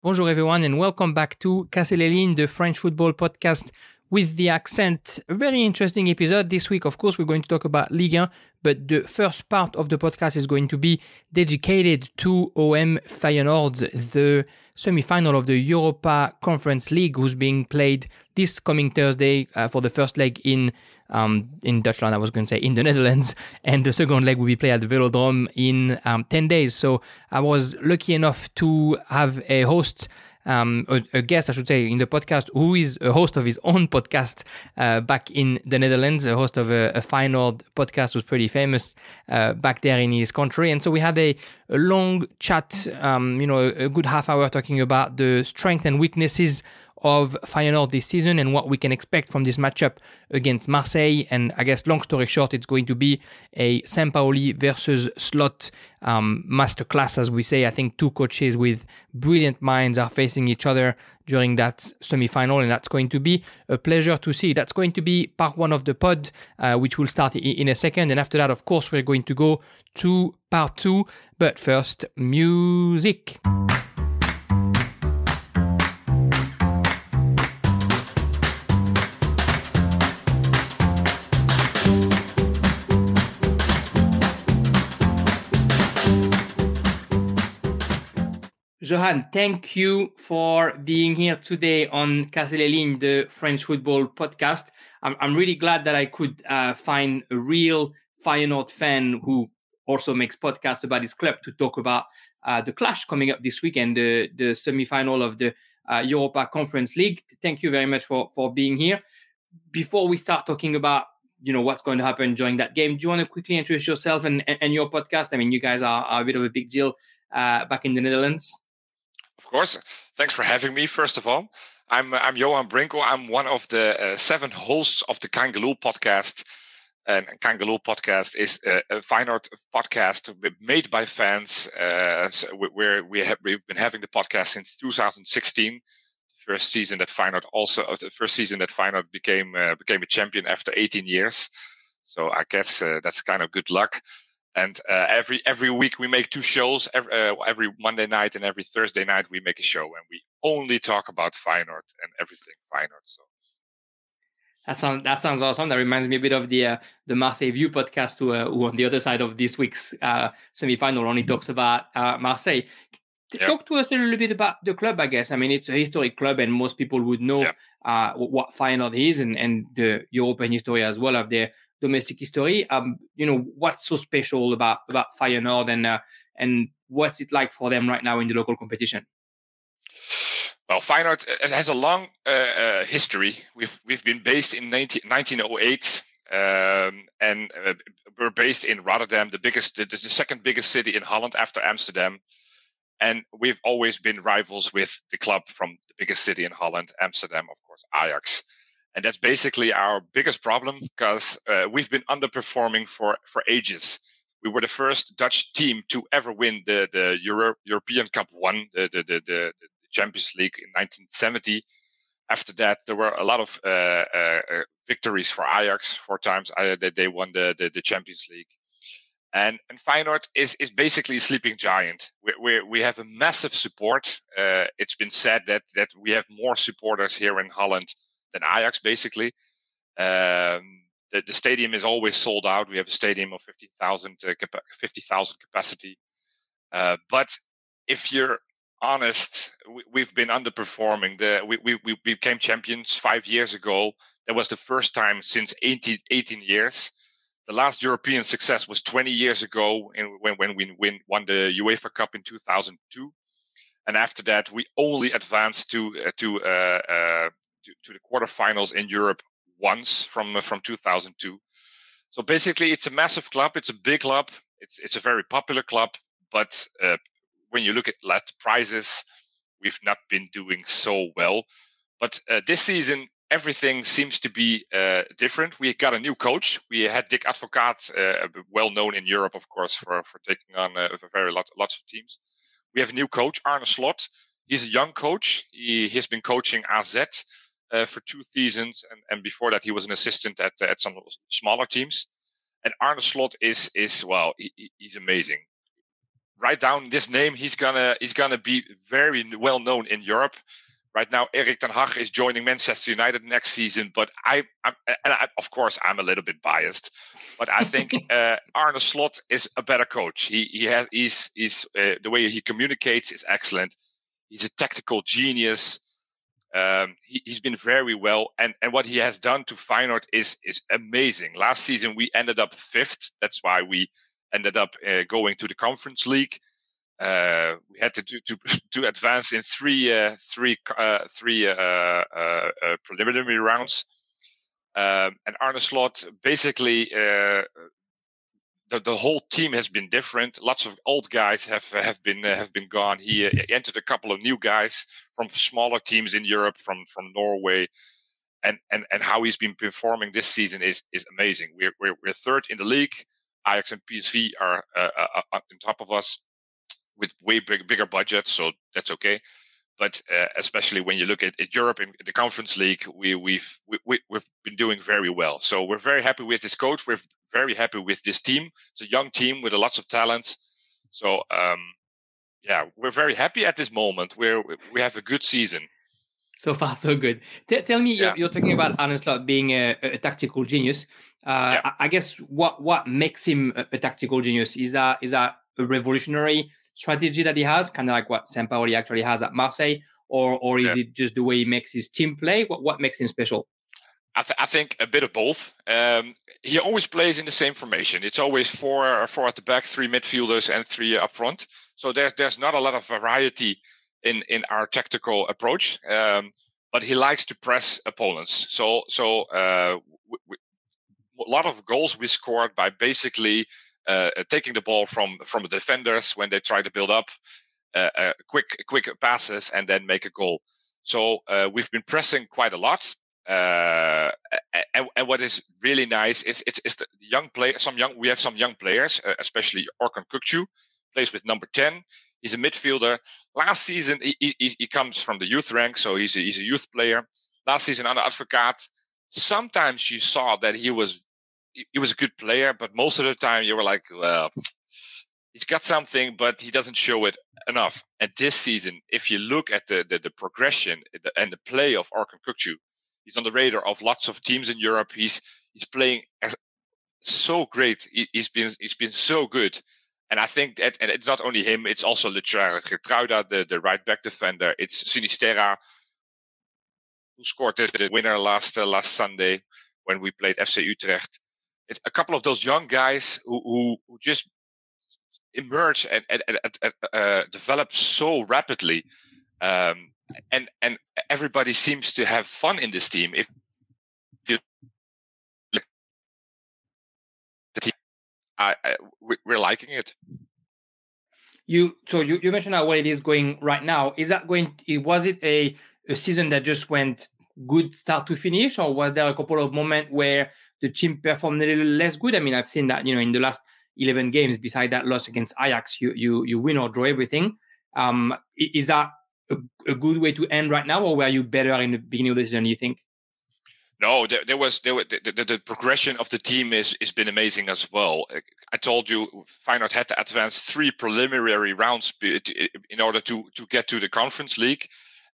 Bonjour everyone and welcome back to Casse les Lignes, the French football podcast with the accent. A very interesting episode. This week, of course, we're going to talk about Ligue 1, but the first part of the podcast is going to be dedicated to OM Feyenoord, the semi-final of the Europa Conference League, who's being played this coming Thursday uh, for the first leg in um, in Dutchland. I was going to say in the Netherlands, and the second leg will be played at the Velodrome in um, ten days. So I was lucky enough to have a host um, a, a, guest, I should say, in the podcast who is a host of his own podcast uh, back in the Netherlands, a host of a, a Feyenoord podcast who's pretty famous uh, back there in his country. And so we had a, a long chat, um, you know, a good half hour talking about the strength and weaknesses of Feyenoord this season and what we can expect from this matchup against Marseille. And I guess, long story short, it's going to be a Sampaoli versus Slot um, masterclass, as we say. I think two coaches with brilliant minds are facing each other during that semi-final, and that's going to be a pleasure to see. That's going to be part one of the pod, uh, which will start in a second. And after that, of course, we're going to go to part two. But first, music. Johan, thank you for being here today on Lignes, the French football podcast. I'm, I'm really glad that I could uh, find a real Feyenoord fan who also makes podcasts about his club to talk about uh, the clash coming up this weekend, the, the semi-final of the uh, Europa Conference League. Thank you very much for, for being here. Before we start talking about you know what's going to happen during that game, do you want to quickly introduce yourself and, and your podcast? I mean, you guys are, are a bit of a big deal uh, back in the Netherlands. Of course. Thanks for having me, first of all. I'm, I'm Johan Brinkel. I'm one of the uh, seven hosts of the Kangaloo podcast. And Kangaloo podcast is a, a Art podcast made by fans. Uh, so we're, we have, we've been having the podcast since 2016. First season that Feyenoord also, uh, the first season that Feyenoord became, uh, became a champion after 18 years. So I guess uh, that's kind of good luck and uh, every every week we make two shows. Every, uh, every Monday night and every Thursday night we make a show, and we only talk about Feyenoord and everything Feyenoord. So that sounds that sounds awesome. That reminds me a bit of the uh, the Marseille View podcast, who, uh, who on the other side of this week's uh, semi-final only mm-hmm. talks about uh, Marseille. Yep. Talk to us a little bit about the club. I guess I mean it's a historic club, and most people would know yep. uh, what Feyenoord is, and, and the European history as well of their domestic history. Um, you know, what's so special about about Feyenoord and uh, and what's it like for them right now in the local competition? Well, Feyenoord uh, has a long uh, uh, history. We've we've been based in 19, 1908, um, and uh, we're based in Rotterdam, the biggest, the, the second biggest city in Holland after Amsterdam. And we've always been rivals with the club from the biggest city in Holland, Amsterdam, of course, Ajax and that's basically our biggest problem because uh, we've been underperforming for for ages. We were the first Dutch team to ever win the the Euro, European Cup one, the, the the, the Champions League in 1970. After that, there were a lot of uh, uh, uh victories for Ajax. Four times uh, they, they won the, the, the Champions League, and and Feyenoord is is basically a sleeping giant. We we, we have a massive support. Uh, it's been said that that we have more supporters here in Holland than Ajax, basically. Um, the, the, stadium is always sold out. We have a stadium of 50,000 uh, 50, capacity. Uh, but if you're honest, we, have been underperforming. The, we, we, we became champions five years ago. That was the first time since 18, 18 years. The last European success was 20 years ago when, when we win, won the UEFA Cup in 2002 and after that we only advanced to uh, to uh, uh, to, the quarterfinals in Europe once from uh, from 2002. So basically, it's a massive club. It's a big club. It's it's a very popular club. But uh, when you look at lat prizes, we've not been doing so well. But uh, this season, everything seems to be uh, different. We got a new coach. We had Dick Advocaat, uh, well known in Europe, of course, for for taking on uh, very lot lots of teams. We have a new coach, Arne Slot. He's a young coach. He, he's been coaching AZ uh, for two seasons, and, and before that he was an assistant at at some smaller teams. And Arne Slot is is well, he, he's amazing. write down this name. He's gonna he's gonna be very well known in Europe. Right now, Erik ten Hag is joining Manchester United next season, but I, I'm, and I, of course, I'm a little bit biased, but I think uh, Arne Slot is a better coach. He he has he's he's uh, the way he communicates is excellent. He's a tactical genius. Um, he, has been very well, and and what he has done to Feyenoord is is amazing. Last season we ended up fifth. That's why we ended up uh, going to the Conference League. Uh, we had to do, to to advance in three uh, three uh, three uh, uh, preliminary rounds. Um, and Arne Slot basically the, the whole team has been different. Lots of old guys have have been uh, have been gone. He, uh, entered a couple of new guys from smaller teams in Europe, from from Norway, and and and how he's been performing this season is is amazing. We're we're, we're third in the league. Ajax and PSV are uh, uh, uh, on top of us with way big, bigger budgets, so that's okay. But uh, especially when you look at, at Europe in the Conference League, we, we've we, we've been doing very well. So we're very happy with this coach. We're very happy with this team. It's a young team with a lots of talent. So um, yeah, we're very happy at this moment. We're we have a good season. So far, so good. T- tell me, yeah. you're, you're, talking about Arne Slot being a, a, tactical genius. Uh, yeah. I, I, guess what what makes him a, a, tactical genius is that is that a revolutionary strategy that he has, kind of like what Sampaoli actually has at Marseille, or or is yeah. it just the way he makes his team play? What what makes him special? I, th- I, think a bit of both. Um, he always plays in the same formation. It's always four four at the back, three midfielders, and three up front. So there's there's not a lot of variety in in our tactical approach. Um, but he likes to press opponents. So so uh, we, we, a lot of goals we scored by basically uh, taking the ball from from the defenders when they try to build up, uh, uh quick quick passes, and then make a goal. So uh, we've been pressing quite a lot. Uh, and, and, what is really nice is it's, it's the young player. Some young we have some young players, uh, especially Orkun Kökçü, plays with number ten. He's a midfielder. Last season he, he, he comes from the youth rank, so he's a, he's a youth player. Last season under Advocaat, sometimes you saw that he was he was a good player, but most of the time you were like, well, he's got something, but he doesn't show it enough. And this season, if you look at the the, the progression and the play of Orkun Kökçü, he's on the radar of lots of teams in Europe. He's he's playing so great. He, has been he's been so good. And I think that, and it's not only him, it's also Luciano Geertruida, the, the right back defender. It's Sinisterra, who scored the winner last uh, last Sunday when we played FC Utrecht it's a couple of those young guys who who, who just emerge and, and, and uh, develop so rapidly, um, and and everybody seems to have fun in this team. If the team, I, I, we're liking it. You so you, you mentioned how well it is going right now. Is that going? Was it a, a season that just went good start to finish, or was there a couple of moments where the team performed a little less good. I mean, I've seen that, you know, in the last 11 games, beside that loss against Ajax, you you you win or draw everything. Um, is that a, a good way to end right now, or were you better in the beginning of the season? You think? No, there, there was there, the, the, the, progression of the team is has been amazing as well. I told you, Feyenoord had to advance three preliminary rounds in order to to get to the Conference League,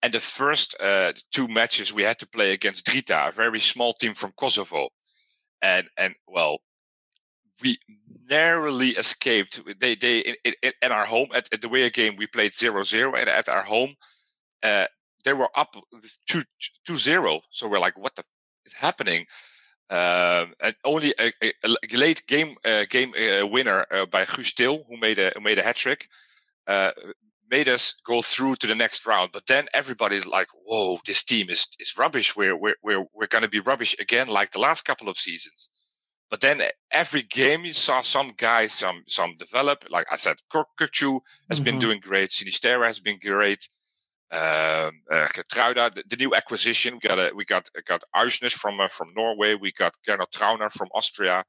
and the first uh, two matches we had to play against Drita, a very small team from Kosovo and and well, we narrowly escaped. They they in, in, in our home at, at the way game we played 0-0 and at our home, uh, they were up 2 2-0. So we're like, what the f- is happening? Um, and only a, a, a late game uh, game uh, winner uh, by Guus Til, who made a who made a hat trick, uh, made us go through to the next round. But then everybody's like, "Whoa, this team is is rubbish. We're we're we're we're going to be rubbish again, like the last couple of seasons." But then every game you saw some guys, some some develop. Like I said, Kökçü has mm-hmm. been doing great. Sinisterra has been great. Um, uh, the, the, new acquisition. We got a, we got got Aursnes from uh, from Norway. We got Gernot Trauner from Austria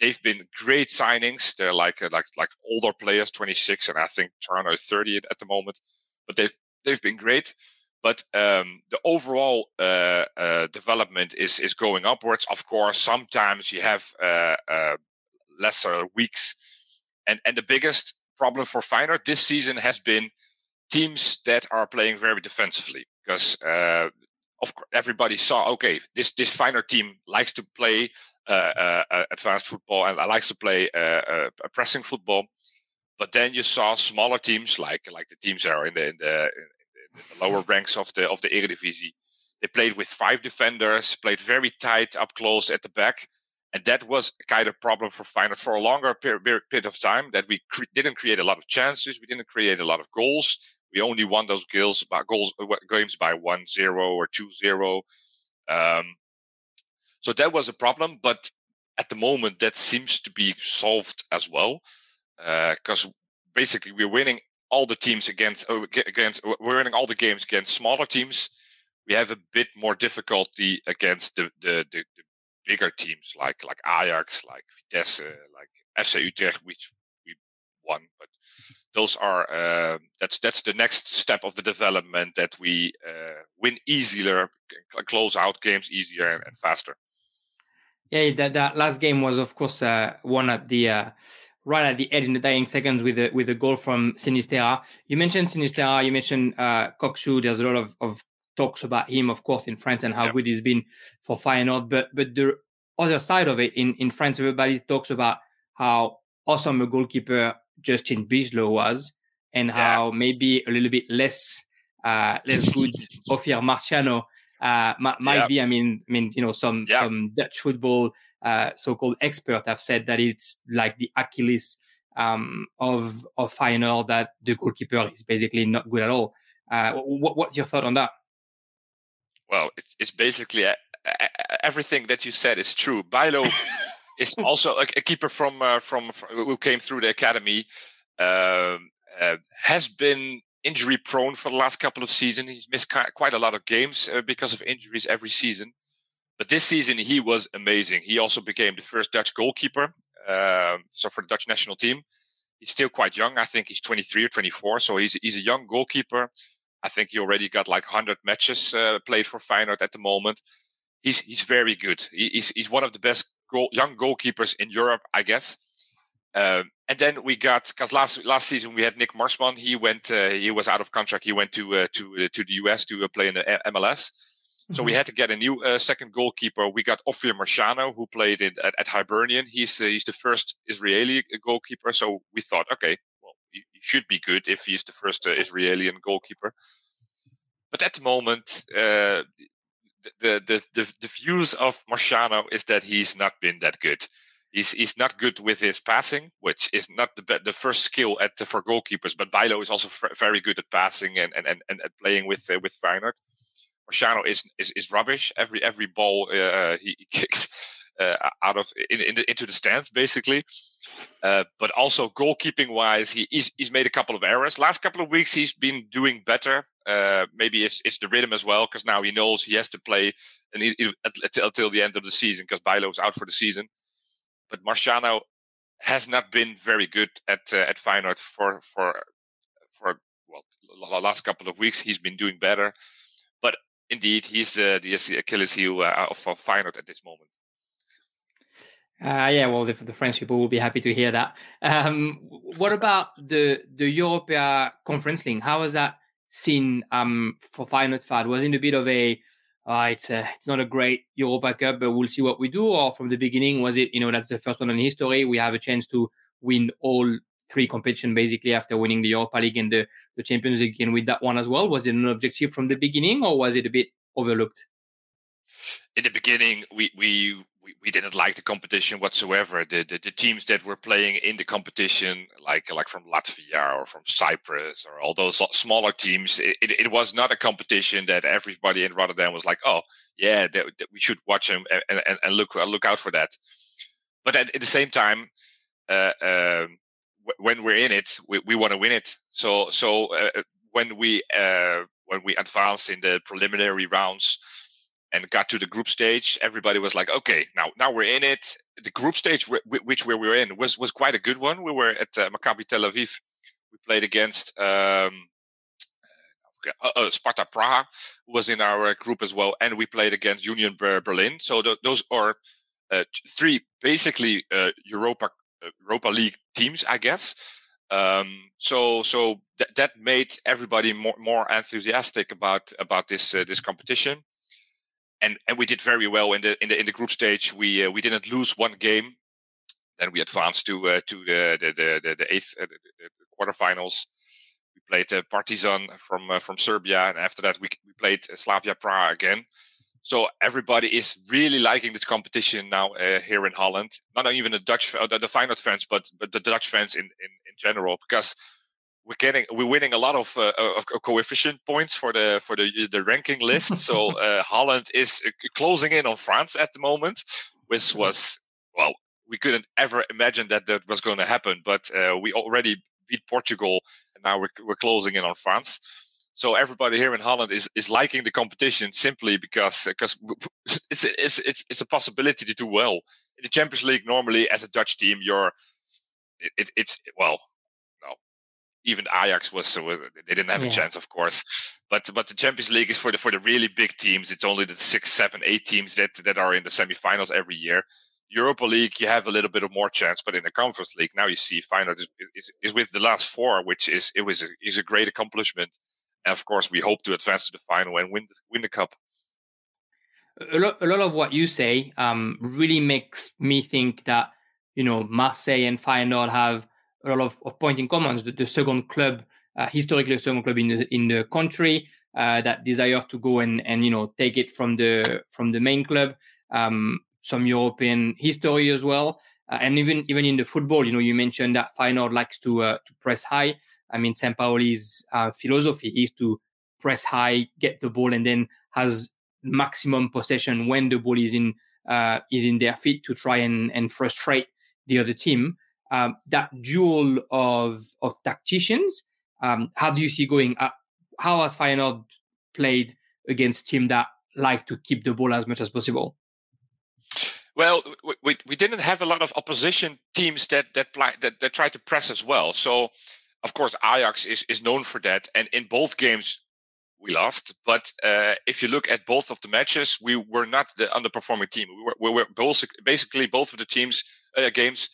they've been great signings. They're like like like older players, 26, and I think Trauner is 30 at the moment. But they've they've been great. But um, the overall uh, uh, development is is going upwards. Of course, sometimes you have uh, uh, lesser weeks, and and the biggest problem for Feyenoord this season has been teams that are playing very defensively because uh, of course everybody saw okay this this Feyenoord team likes to play advanced football and likes to play uh, uh, pressing football, but then you saw smaller teams like like the teams that are in the in the, in the lower ranks of the of the Eredivisie. They played with five defenders, played very tight up close at the back, and that was kind of problem for Feyenoord for a longer period of time. That we cre- didn't create a lot of chances, we didn't create a lot of goals we only won those goals by goals uh, games by 1-0 or 2-0 um, so that was a problem but at the moment that seems to be solved as well because uh, basically we're winning all the teams against uh, against we're winning all the games against smaller teams we have a bit more difficulty against the the, the, the bigger teams like like Ajax like Vitesse like FC Utrecht which we won but those are uh, that's that's the next step of the development that we uh, win easier, close out games easier and, and faster. Yeah, that, that last game was of course uh, one at the uh, right at the edge in the dying seconds with a with a goal from Sinisterra. You mentioned Sinisterra, you mentioned uh, Kökçü. There's a lot of, of talks about him, of course, in France and how yeah. good he's been for Feyenoord. But but the other side of it in in France, everybody talks about how awesome a goalkeeper Justin Bijlow was and how yeah. maybe a little bit less uh, less good Ofir Marciano uh, might, be. I mean, I mean, you know, some some Dutch football uh, so-called expert have said that it's like the Achilles um, of of Feyenoord that the goalkeeper is basically not good at all. Uh, what, what's your thought on that? Well, it's it's basically uh, everything that you said is true. Bijlow is also a, a keeper from, uh, from, from who came through the academy. Um, uh, has been injury prone for the last couple of seasons. He's missed quite a lot of games uh, because of injuries every season. But this season he was amazing. He also became the first Dutch goalkeeper. Um, so for the Dutch national team, he's still quite young. I think he's 23 or 24. So he's he's a young goalkeeper. I think he already got like 100 matches uh, played for Feyenoord at the moment. He's he's very good. He, he's he's one of the best goal, young goalkeepers in Europe, I guess. Um, and then we got because last last season we had Nick Marsman. He went. Uh, he was out of contract. He went to uh, to uh, to the US to uh, play in the MLS. Mm-hmm. So we mm-hmm. had to get a new uh, second goalkeeper. We got Ofir Marciano, who played in, at, at Hibernian. He's uh, he's the first Israeli goalkeeper. So we thought, okay, well, he, he should be good if he's the first Israeli goalkeeper. But at the moment, the, the, the, the views of Marciano is that he's not been that good. He's, he's not good with his passing, which is not the the first skill at for goalkeepers. But Bijlow is also f- very good at passing and and, and, and playing with uh, with Feyenoord. Marciano is, is is rubbish. Every every ball uh, he, he, kicks uh, out of in, in the, into the stands basically. Uh, but also goalkeeping wise, he, he's he's made a couple of errors. Last couple of weeks, he's been doing better. Uh, maybe it's, it's the rhythm as well because now he knows he has to play and he, until the end of the season because Bijlow's out for the season. But Marciano has not been very good at uh, at Feyenoord for for for well the last couple of weeks. He's been doing better, but indeed he's uh, the Achilles heel uh, of, of Feyenoord at this moment. Uh, yeah, well, the, the, French people will be happy to hear that. Um, what about the the Europa Conference League? How was that seen um, for Feyenoord FAD? Was it a bit of a uh, it's it's not a great Europa Cup, but we'll see what we do. Or from the beginning, was it you know that's the first one in history? We have a chance to win all three competition basically after winning the Europa League and the, the Champions League and with that one as well. Was it an objective from the beginning, or was it a bit overlooked? In the beginning, we we we, we didn't like the competition whatsoever. The, the, the teams that were playing in the competition, like like from Latvia or from Cyprus or all those smaller teams, it, it, it was not a competition that everybody in Rotterdam was like, oh yeah, that, that we should watch them and, and, and look look out for that. But at, at the same time, uh, uh, when we're in it, we, we want to win it. So so uh, when we uh, when we advance in the preliminary rounds and got to the group stage, everybody was like, "Okay, now now we're in it." The group stage, which we were in, was was quite a good one. We were at uh, Maccabi Tel Aviv. We played against um, uh, uh, Sparta Praha, was in our group as well, and we played against Union Berlin. So th- those are uh, three basically uh, Europa uh, Europa League teams, I guess. Um, so so th- that made everybody more more enthusiastic about about this uh, this competition, and and we did very well in the in the in the group stage. We uh, we didn't lose one game. Then we advanced to uh, to the the the, the eighth uh, the, quarterfinals. We played uh, Partizan from uh, from Serbia, and after that we we played Slavia Prague again. So everybody is really liking this competition now uh, here in Holland. Not even the Dutch, uh, the, the Feyenoord fans, but but the Dutch fans in, in, in general, because we're getting we're winning a lot of, uh, of coefficient points for the for the the ranking list. so uh, Holland is uh, closing in on France at the moment, which was well we couldn't ever imagine that that was going to happen. But uh, we already beat Portugal, and now we're we're closing in on France so everybody here in Holland is, is liking the competition simply because because it's, it's it's it's a possibility to do well in the Champions League. Normally, as a Dutch team, you're it, it's well, even Ajax was, was they didn't have yeah. a chance, of course. But but the Champions League is for the for the really big teams. It's only the six, seven, eight teams that that are in the semifinals every year. Europa League, you have a little bit of more chance, but in the Conference League, now you see final is, is, is with the last four, which is it was a, is a great accomplishment and of course, we hope to advance to the final and win the, win the cup. A lot, a lot of what you say um, really makes me think that you know Marseille and Feyenoord have a lot of, of point in common. The, the second club, uh, historically, the second club in the in the country uh, that desire to go and and you know take it from the from the main club. Um, some European history as well, uh, and even even in the football, you know, you mentioned that Feyenoord likes to uh, to press high. I mean, Sampaoli's uh, philosophy is to press high, get the ball, and then has maximum possession when the ball is in uh, is in their feet to try and, and frustrate the other team. Um, that duel of of tacticians, um, how do you see going? Uh, how has Feyenoord played against team that like to keep the ball as much as possible? Well, we, we didn't have a lot of opposition teams that that that, that try to press as well. So of course, Ajax is, is known for that. And in both games, we lost. But uh, if you look at both of the matches, we were not the underperforming team. We were, we were both, basically both of the teams uh, games.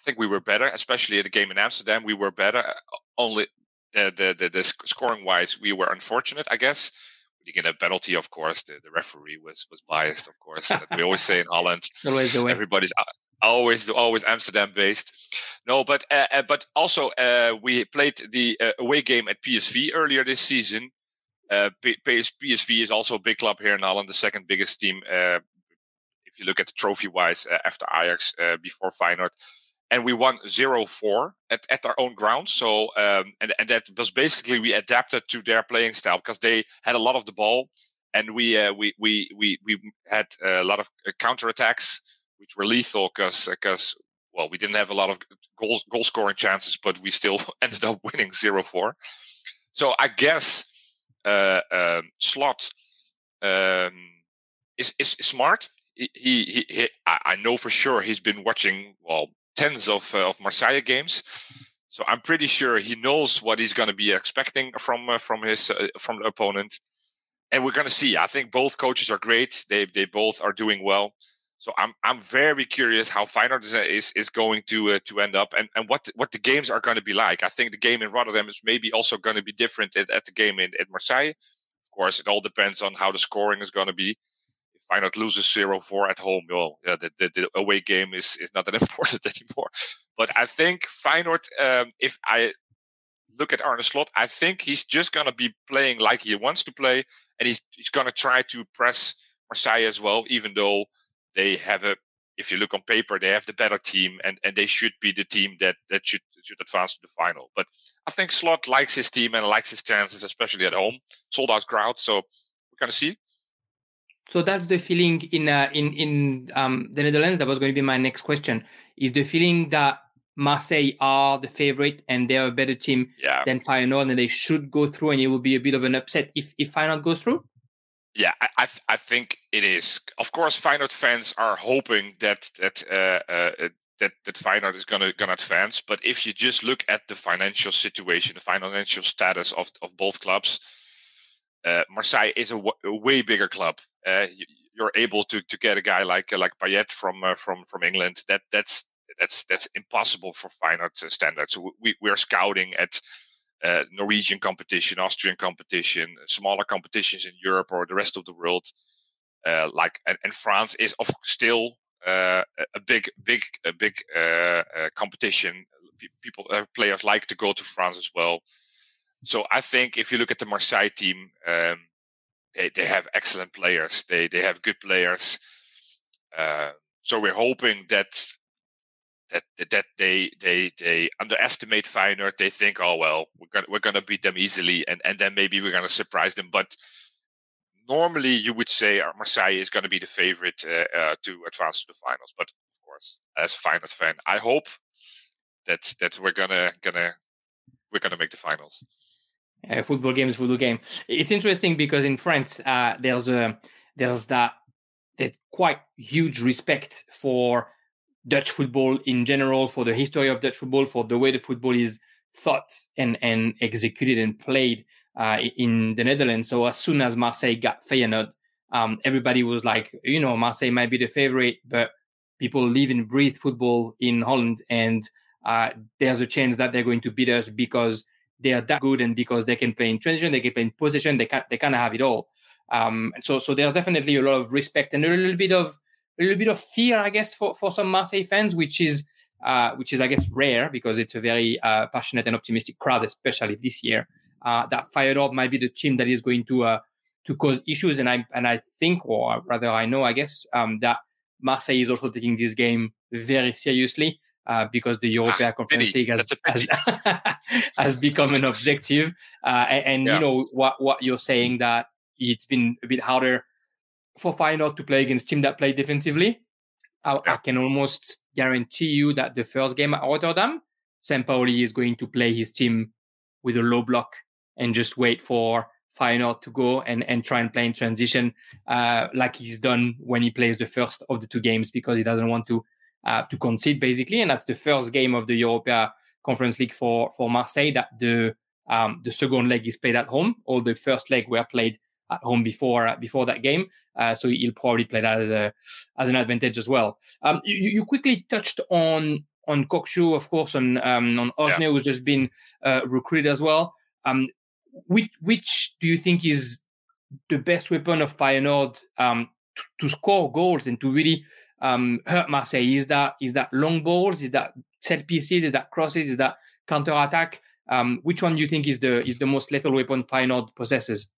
I think we were better, especially at the game in Amsterdam. We were better. Uh, only the the the, the scoring wise, we were unfortunate, I guess. We get a penalty, of course. The, the referee was was biased, of course. that we always say in Holland. Always the way. Everybody's always always Amsterdam based. No, but uh, uh, but also uh, we played the uh, away game at PSV earlier this season. Uh, PSV is also a big club here in Holland, the second biggest team uh, if you look at the trophy wise after Ajax before Feyenoord. And we won 0-4 at, at our own ground. So um, and, and that was basically we adapted to their playing style because they had a lot of the ball and we we we we we had a lot of counter attacks which were lethal because because well we didn't have a lot of goal goal scoring chances, but we still ended up winning 0-4. So I guess uh, um, Slot um, is, is smart. He, he, he, I know for sure he's been watching well tens of uh, of Marseille games. So I'm pretty sure he knows what he's going to be expecting from uh, from his uh, from the opponent, and we're going to see. I think both coaches are great. They they both are doing well. So I'm I'm very curious how Feyenoord is is, is going to uh, to end up and, and what what the games are going to be like. I think the game in Rotterdam is maybe also going to be different at, at the game in at Marseille. Of course, it all depends on how the scoring is going to be. If Feyenoord loses 0-4 at home, well, yeah, the, the, the, away game is is not that important anymore. But I think Feyenoord, um, if I look at Arne Slot, I think he's just going to be playing like he wants to play, and he's he's going to try to press Marseille as well, even though they have a if you look on paper, they have the better team, and, and they should be the team that, that should should advance to the final. But I think Slot likes his team and likes his chances, especially at home. Sold out crowd, so we're gonna see. So that's the feeling in uh, in in um, the Netherlands. That was going to be my next question. Is the feeling that Marseille are the favorite and they're a better team yeah. than Feyenoord, and they should go through, and it will be a bit of an upset if if Feyenoord goes through? Yeah, I I, th- I, think it is. Of course, Feyenoord fans are hoping that that uh, uh, that that Feyenoord is gonna gonna advance. But if you just look at the financial situation, the financial status of of both clubs, uh, Marseille is a, w- a way bigger club. Uh, you, are able to to get a guy like like Payet from uh, from from England. That that's that's that's impossible for Feyenoord standards. We we are scouting at uh, Norwegian competition, Austrian competition, smaller competitions in Europe or the rest of the world. Uh, like and, and, France is of still uh, a big, big, a big uh, competition. People, players like to go to France as well. So I think if you look at the Marseille team, um, they they have excellent players. They they have good players. so we're hoping that that that they they they underestimate Feyenoord. They think, oh well, we're gonna we're gonna beat them easily, and and then maybe we're gonna surprise them. But normally, you would say Marseille is gonna be the favorite uh, uh, to advance to the finals. But of course, as a Feyenoord fan, I hope that that we're gonna gonna we're gonna make the finals. Uh, football game is football game. It's interesting because in France, uh, there's a there's that that quite huge respect for Dutch football in general, for the history of Dutch football, for the way the football is thought and, and executed and played uh, in the Netherlands. So as soon as Marseille got Feyenoord, um, everybody was like, you know, Marseille might be the favorite, but people live and breathe football in Holland, and uh, there's a chance that they're going to beat us because they are that good and because they can play in transition, they can play in position, they can they kind of have it all. Um, so so there's definitely a lot of respect and a little bit of a little bit of fear, I guess, for, for some Marseille fans, which is uh, which is I guess rare because it's a very uh, passionate and optimistic crowd, especially this year. Uh, that Feyenoord might be the team that is going to uh, to cause issues, and I and I think, or rather, I know, I guess, um, that Marseille is also taking this game very seriously. Uh, because the European ah, Conference League has, has, has, become an objective, uh, and, and yeah. you know what what you're saying that it's been a bit harder for Feyenoord to play against team that play defensively, I, yeah. I, can almost guarantee you that the first game at Rotterdam, Sampaoli is going to play his team with a low block and just wait for Feyenoord to go and, and try and play in transition uh, like he's done when he plays the first of the two games because he doesn't want to uh, to concede basically. And that's the first game of the Europa Conference League for for Marseille. That the um, the second leg is played at home. All the first leg were played at home before uh, before that game. Uh, so he'll probably play that as, a, as an advantage as well. Um, you, you, quickly touched on on Kökçü, of course, on um, on Aursnes, yeah. who's just been uh, recruited as well. Um, which which do you think is the best weapon of Feyenoord um, to, to score goals and to really um, hurt Marseille? Is that is that long balls? Is that set pieces? Is that crosses? Is that counter attack? Um, which one do you think is the is the most lethal weapon Feyenoord possesses?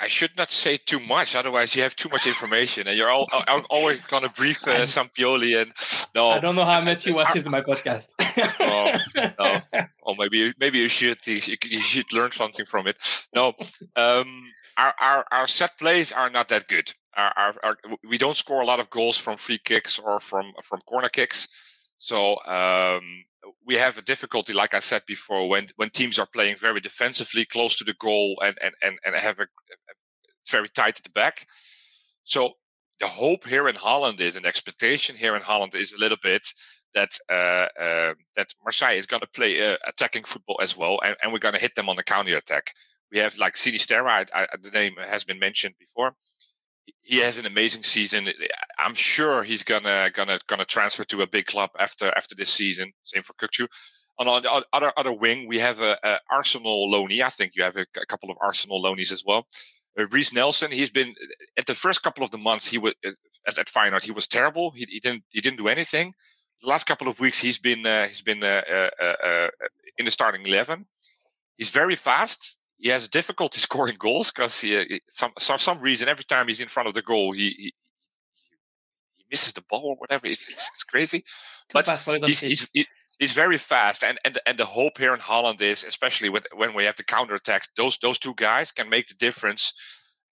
I should not say too much, otherwise you have too much information, and you're all, all, always gonna brief uh, Sampaoli. And no, I don't know how much you watch my podcast. oh, no, or maybe maybe you should you, you should learn something from it. No, um, our, our our set plays are not that good. We don't score a lot of goals from free kicks or from from corner kicks. So um, we have a difficulty, like I said before, when when teams are playing very defensively, close to the goal, and and and, and have a, a very tight at the back. So the hope here in Holland is, and expectation here in Holland is a little bit that uh, uh, that Marseille is going to play uh, attacking football as well, and, and we're going to hit them on the counter attack. We have like Sinisterra, I, I, the name has been mentioned before he has an amazing season. I'm sure he's gonna gonna gonna transfer to a big club after after this season. Same for Kökçü. On the other other wing, we have a, a Arsenal loanee. I think you have a, a couple of Arsenal loanees as well. Uh, Reiss Nelson, he's been at the first couple of the months he was at, at Feyenoord. He was terrible. He, he didn't he didn't do anything. The last couple of weeks he's been uh, he's been uh, uh, uh, uh in the starting eleven. He's very fast he has difficulty scoring goals because he, some for some reason every time he's in front of the goal he he, he misses the ball or whatever. It's it's, it's crazy, but he's, he's, he's, very fast. And and and the hope here in Holland is especially with when we have the counter attacks, those those two guys can make the difference.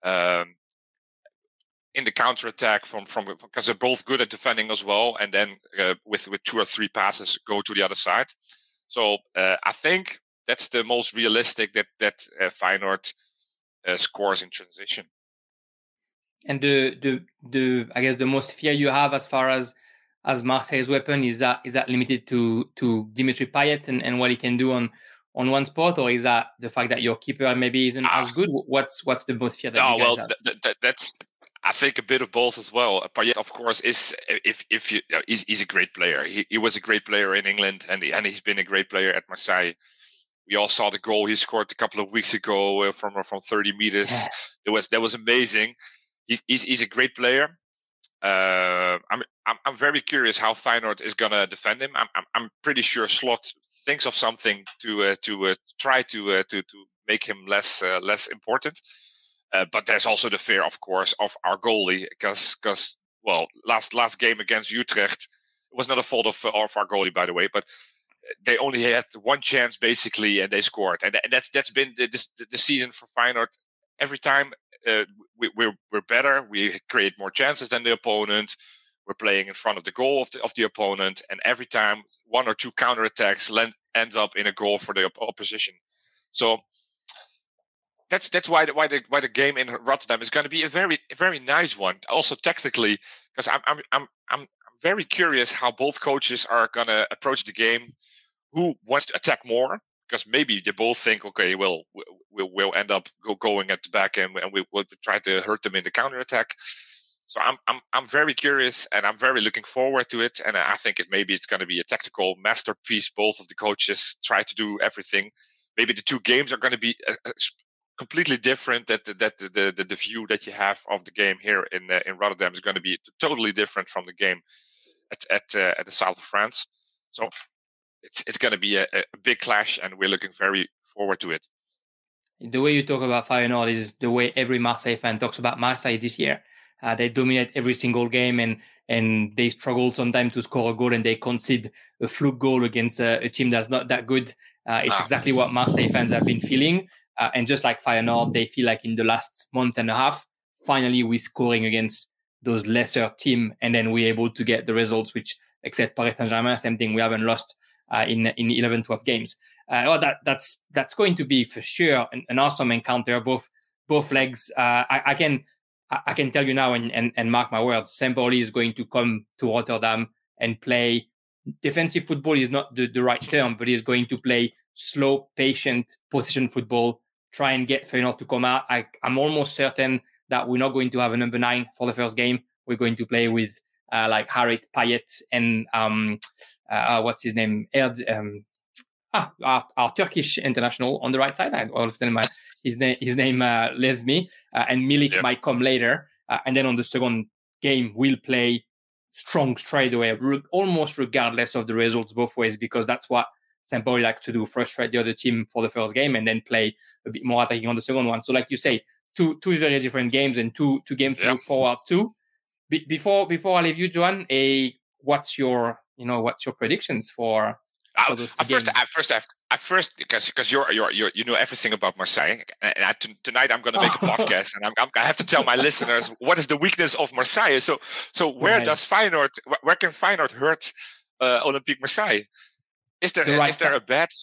Um, in the counter attack from from because they're both good at defending as well, and then uh, with with two or three passes go to the other side. So uh, I think that's the most realistic that that uh, Feyenoord uh, scores in transition. And the the the I guess the most fear you have as far as as Marseille's weapon is that is that limited to to Dimitri Payet and, and what he can do on on one spot, or is that the fact that your keeper maybe isn't ah. as good? What's what's the most fear that? No, well, th- th- that's I I think a bit of both as well. Payet, of course, is if if you he's, he's a great player. He, he was a great player in England, and he, and he's been a great player at Marseille. We all saw the goal he scored a couple of weeks ago uh, from from 30 meters. Yeah. It was that was amazing. He's he's, he's a great player. Uh, I'm, I'm I'm very curious how Feyenoord is gonna defend him. I'm I'm, I'm pretty sure Slot thinks of something to uh, to uh, try to uh, to to make him less uh, less important. Uh, but there's also the fear, of course, of our goalie because because well, last last game against Utrecht it was not a fault of of our goalie, by the way, but they only had one chance basically, and they scored, and that's that's been the, this, the season for Feyenoord. Every time uh, we, are we're, we're better. We create more chances than the opponent. We're playing in front of the goal of the, of the opponent, and every time one or two counterattacks land, ends up in a goal for the opposition. So that's that's why the, why the why the game in Rotterdam is going to be a very very nice one. Also technically, because I'm I'm I'm I'm very curious how both coaches are going to approach the game. Who wants to attack more? because maybe they both think, okay, well, we'll, we'll end up go, going at the back and, and we will try to hurt them in the counter attack. So I'm, I'm, I'm very curious and I'm very looking forward to it. And I think it maybe it's going to be a tactical masterpiece. Both of the coaches try to do everything. Maybe the two games are going to be uh, uh, completely different. That the, that the, the, the view that you have of the game here in uh, in Rotterdam is going to be totally different from the game at at uh, at the south of France. So it's it's going to be a, a big clash, and we're looking very forward to it. The way you talk about Feyenoord is the way every Marseille fan talks about Marseille this year. Uh, they dominate every single game, and and they struggle sometimes to score a goal, and they concede a fluke goal against a, a team that's not that good. Uh, it's ah. exactly what Marseille fans have been feeling, uh, and just like Feyenoord, they feel like in the last month and a half, finally we're scoring against those lesser team, and then we're able to get the results. Which, except Paris Saint Germain, same thing. We haven't lost uh, in in 11, 12 games. Uh, well, that that's that's going to be for sure an, an awesome encounter. Both both legs. Uh, I, I, can I can tell you now and, and, and mark my words. Sampaoli is going to come to Rotterdam and play. Defensive football is not the, the right term, but he's going to play slow, patient position football. Try and get Feyenoord to come out. I, I'm almost certain that we're not going to have a number nine for the first game. We're going to play with uh, like Harit Payet and um, uh, what's his name? Erd, um, ah, our, our, Turkish international on the right side. I all of a sudden my, his name his name uh, leaves me, uh, and Milik yep. might come later, uh, and then on the second game we'll play strong straight away, re- almost regardless of the results both ways, because that's what Sampaoli like to do: frustrate the other team for the first game, and then play a bit more attacking on the second one. So, like you say, two two very different games and two two games yep. to look forward to. Be- before before I leave you, Johan, a what's your you know, what's your predictions for? At first, at first, at first, because because you're, you're you're you know everything about Marseille, and I, tonight I'm going to make a podcast, and I'm, I'm, i have to tell my listeners what is the weakness of Marseille. So so where right. does Feyenoord where can Feyenoord hurt uh, Olympique Marseille? Is there the right is there side. a bet?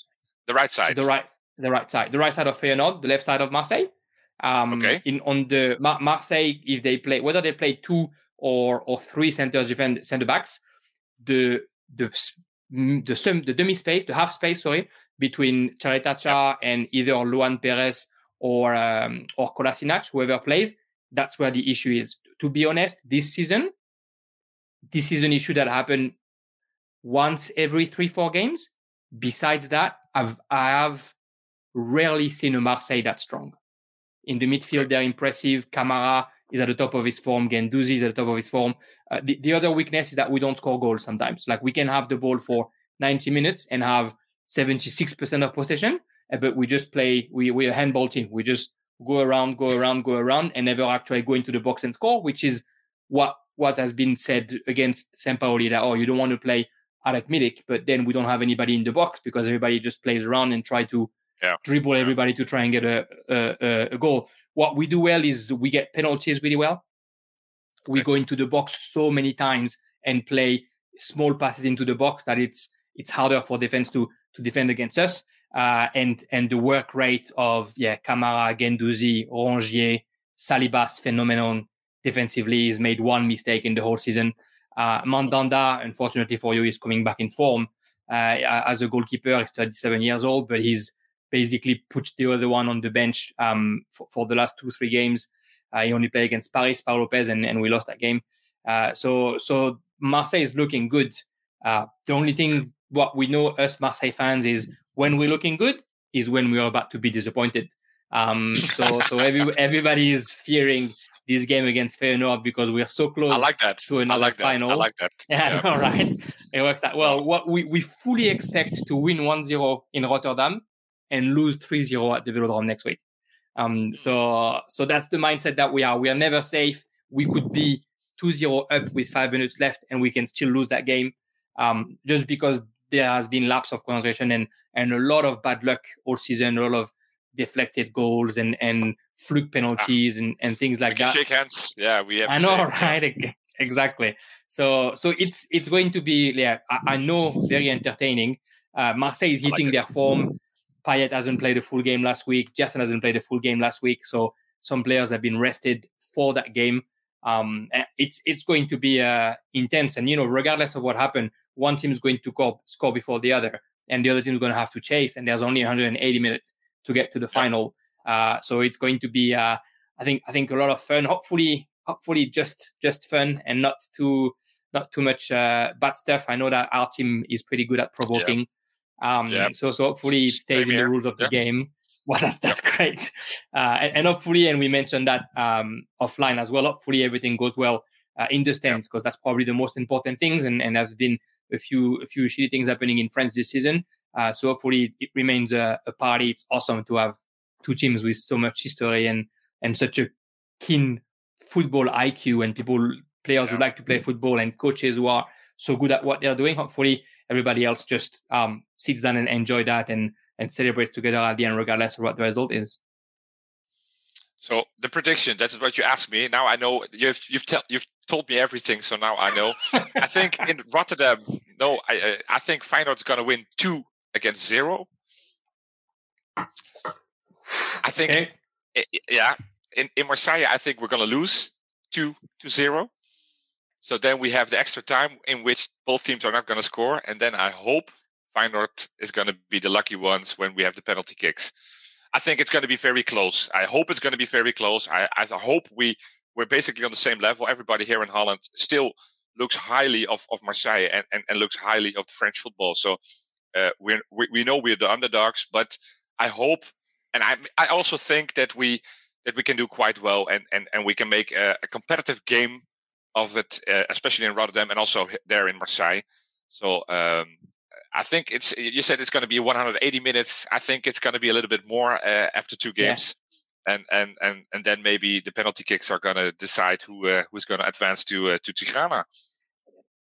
The right side. The right the right side. The right side of Feyenoord, the left side of Marseille. Um, okay. In on the Mar- Marseille, if they play whether they play two or or three centers defend center backs, the the the sum the demi space, the half space, sorry, between Caleta-Car and either Luan Peres or um, or Kolasinac, whoever plays. That's where the issue is. To be honest, this season, this is an issue that happened once every three four games. Besides that, I've I have rarely seen a Marseille that strong. In the midfield, they're impressive. Camara is at the top of his form. Guendouzi is at the top of his form. Uh, the, the other weakness is that we don't score goals sometimes. Like we can have the ball for 90 minutes and have 76% of possession, uh, but we just play, we, we're a handball team. We just go around, go around, go around, and never actually go into the box and score, which is what what has been said against Sampaoli that, oh, you don't want to play Arek Milik, but then we don't have anybody in the box because everybody just plays around and try to yeah. dribble everybody to try and get a, a, a goal. What we do well is we get penalties really well. Okay. We go into the box so many times and play small passes into the box that it's it's harder for defense to to defend against us. Uh, and and the work rate of yeah Camara, Guendouzi, Rongier, Salibas phenomenon defensively. He's made one mistake in the whole season. Uh, Mandanda, unfortunately for you, is coming back in form uh, as a goalkeeper. He's 37 years old, but he's basically put the other one on the bench um, for, for, the last two three games. Uh, he only played against Paris, Pau Lopez, and, and we lost that game. Uh, so so Marseille is looking good. Uh, the only thing what we know us Marseille fans is when we're looking good is when we're about to be disappointed. Um, so so every, everybody is fearing this game against Feyenoord because we are so close. I like that. To another I like final. I like that. Yeah, yeah. all right. It works out well. What we, we fully expect to win 1-0 in Rotterdam and lose 3-0 at the Velodrome next week. Um, so so that's the mindset that we are. We are never safe. We could be 2-0 up with five minutes left and we can still lose that game um, just because there has been lapse of concentration and and a lot of bad luck all season, a lot of deflected goals and and fluke penalties and, and things like we that. Shake hands. Yeah, we have. I know, right? Exactly. So so it's it's going to be yeah. I, I know very entertaining. Uh, Marseille is hitting like their form. Payet hasn't played a full game last week. Gerson hasn't played a full game last week. So some players have been rested for that game. Um, it's it's going to be uh, intense, and you know, regardless of what happened, one team is going to go, score before the other, and the other team is going to have to chase. And there's only 180 minutes to get to the final. Uh, so it's going to be, uh, I think, I think a lot of fun. Hopefully, hopefully just just fun and not too not too much uh, bad stuff. I know that our team is pretty good at provoking. Yeah. Um, yeah. So so hopefully it stays Same in here. the rules of the game. Well, that's, that's great. Uh, and, and, hopefully, and we mentioned that um, offline as well. Hopefully, everything goes well uh, in the stands because that's probably the most important things. And and there's been a few a few shitty things happening in France this season. Uh, so hopefully, it remains a, a party. It's awesome to have two teams with so much history and and such a keen football IQ and people players yeah. who like to play football and coaches who are so good at what they're doing. Hopefully, everybody else just um, sits down and enjoy that and and celebrates together at the end, regardless of what the result is. So the prediction, that's what you asked me. Now I know you've you've tell, you've told me everything, so now I know. I think in Rotterdam, no, I I think Feyenoord's going to win two against zero. I think, okay. yeah, in, in Marseille, I think we're going to lose two to zero. So then we have the extra time in which both teams are not going to score, and then I hope Feyenoord is going to be the lucky ones when we have the penalty kicks. I think it's going to be very close. I hope it's going to be very close. I, I hope we we're basically on the same level. Everybody here in Holland still looks highly of, of Marseille and, and, and looks highly of the French football. So uh, we we know we're the underdogs, but I hope and I I also think that we that we can do quite well and and, and we can make a, a competitive game of it, uh, especially in Rotterdam and also there in Marseille. So um, I think it's you said it's going to be 180 minutes. I think it's going to be a little bit more uh, after two games. Yeah. And, and and and then maybe the penalty kicks are going to decide who uh, who's going to advance to uh, to Tirana.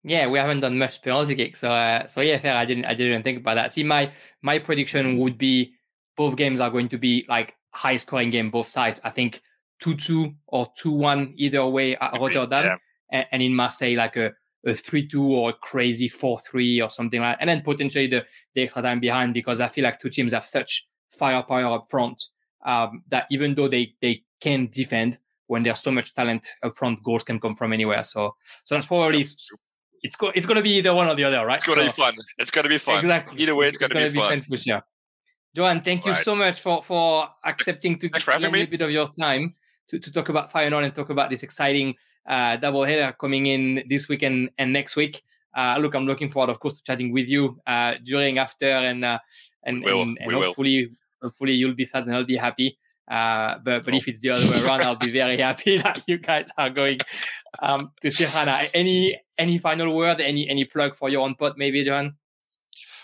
Yeah, we haven't done much penalty kicks, so uh, so yeah, fair. I didn't I didn't think about that. See, my my prediction would be both games are going to be like high scoring game both sides. I think two two or two one either way at Rotterdam, yeah. And, and in Marseille like a a 3 2 or a crazy 4 3 or something like that. And then potentially the, the extra time behind because I feel like two teams have such firepower up front um, that even though they, they can defend, when there's so much talent up front, goals can come from anywhere. So so that's probably it's go, it's going to be either one or the other, right? It's going to so, be fun. It's going to be fun. Exactly. Either way, it's, it's going to be fun. be fun sure. Johan, thank you right. so much for for accepting to give a little bit of your time to, to talk about Feyenoord and talk about this exciting uh, double header coming in this week and, next week. Uh, look, I'm looking forward, of course, to chatting with you uh, during, after, and uh, and, will. and, and hopefully, will. hopefully you'll be sad and I'll be happy. Uh, but but if it's the other way around, I'll be very happy that you guys are going um, to Tirana. Any any final word? Any any plug for your own pod, maybe, John?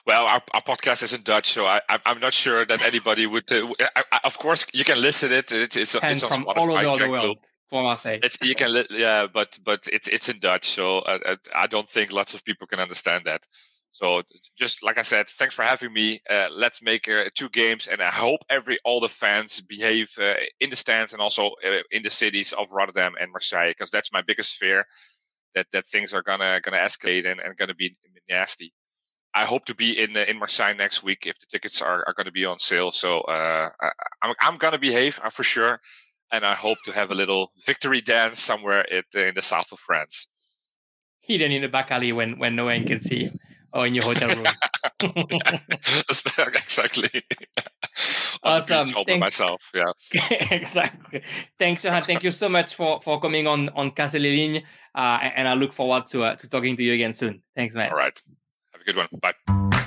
Well, our, our podcast is in Dutch, so I, I'm not sure that anybody would. Uh, I, I, of course, you can listen it. It's it's, it's on from all over the world. Marseille. It's you can yeah, but but it's it's in Dutch, so I, uh, uh, I don't think lots of people can understand that. So just like I said, thanks for having me. Uh, let's make uh, two games, and I hope every all the fans behave uh, in the stands and also uh, in the cities of Rotterdam and Marseille, because that's my biggest fear that that things are gonna gonna escalate and, and gonna be nasty. I hope to be in in Marseille next week if the tickets are, are going to be on sale. So I, I'm I'm gonna behave for sure and I hope to have a little victory dance somewhere in the south of France. Hidden in the back alley when, when no one can see. or in your hotel room. exactly. awesome. All by myself. Yeah. exactly. Thanks, Johan. Thank you so much for for coming on on Casse les Lignes, uh, and I look forward to uh, to talking to you again soon. Thanks, man. All right. Have a good one. Bye.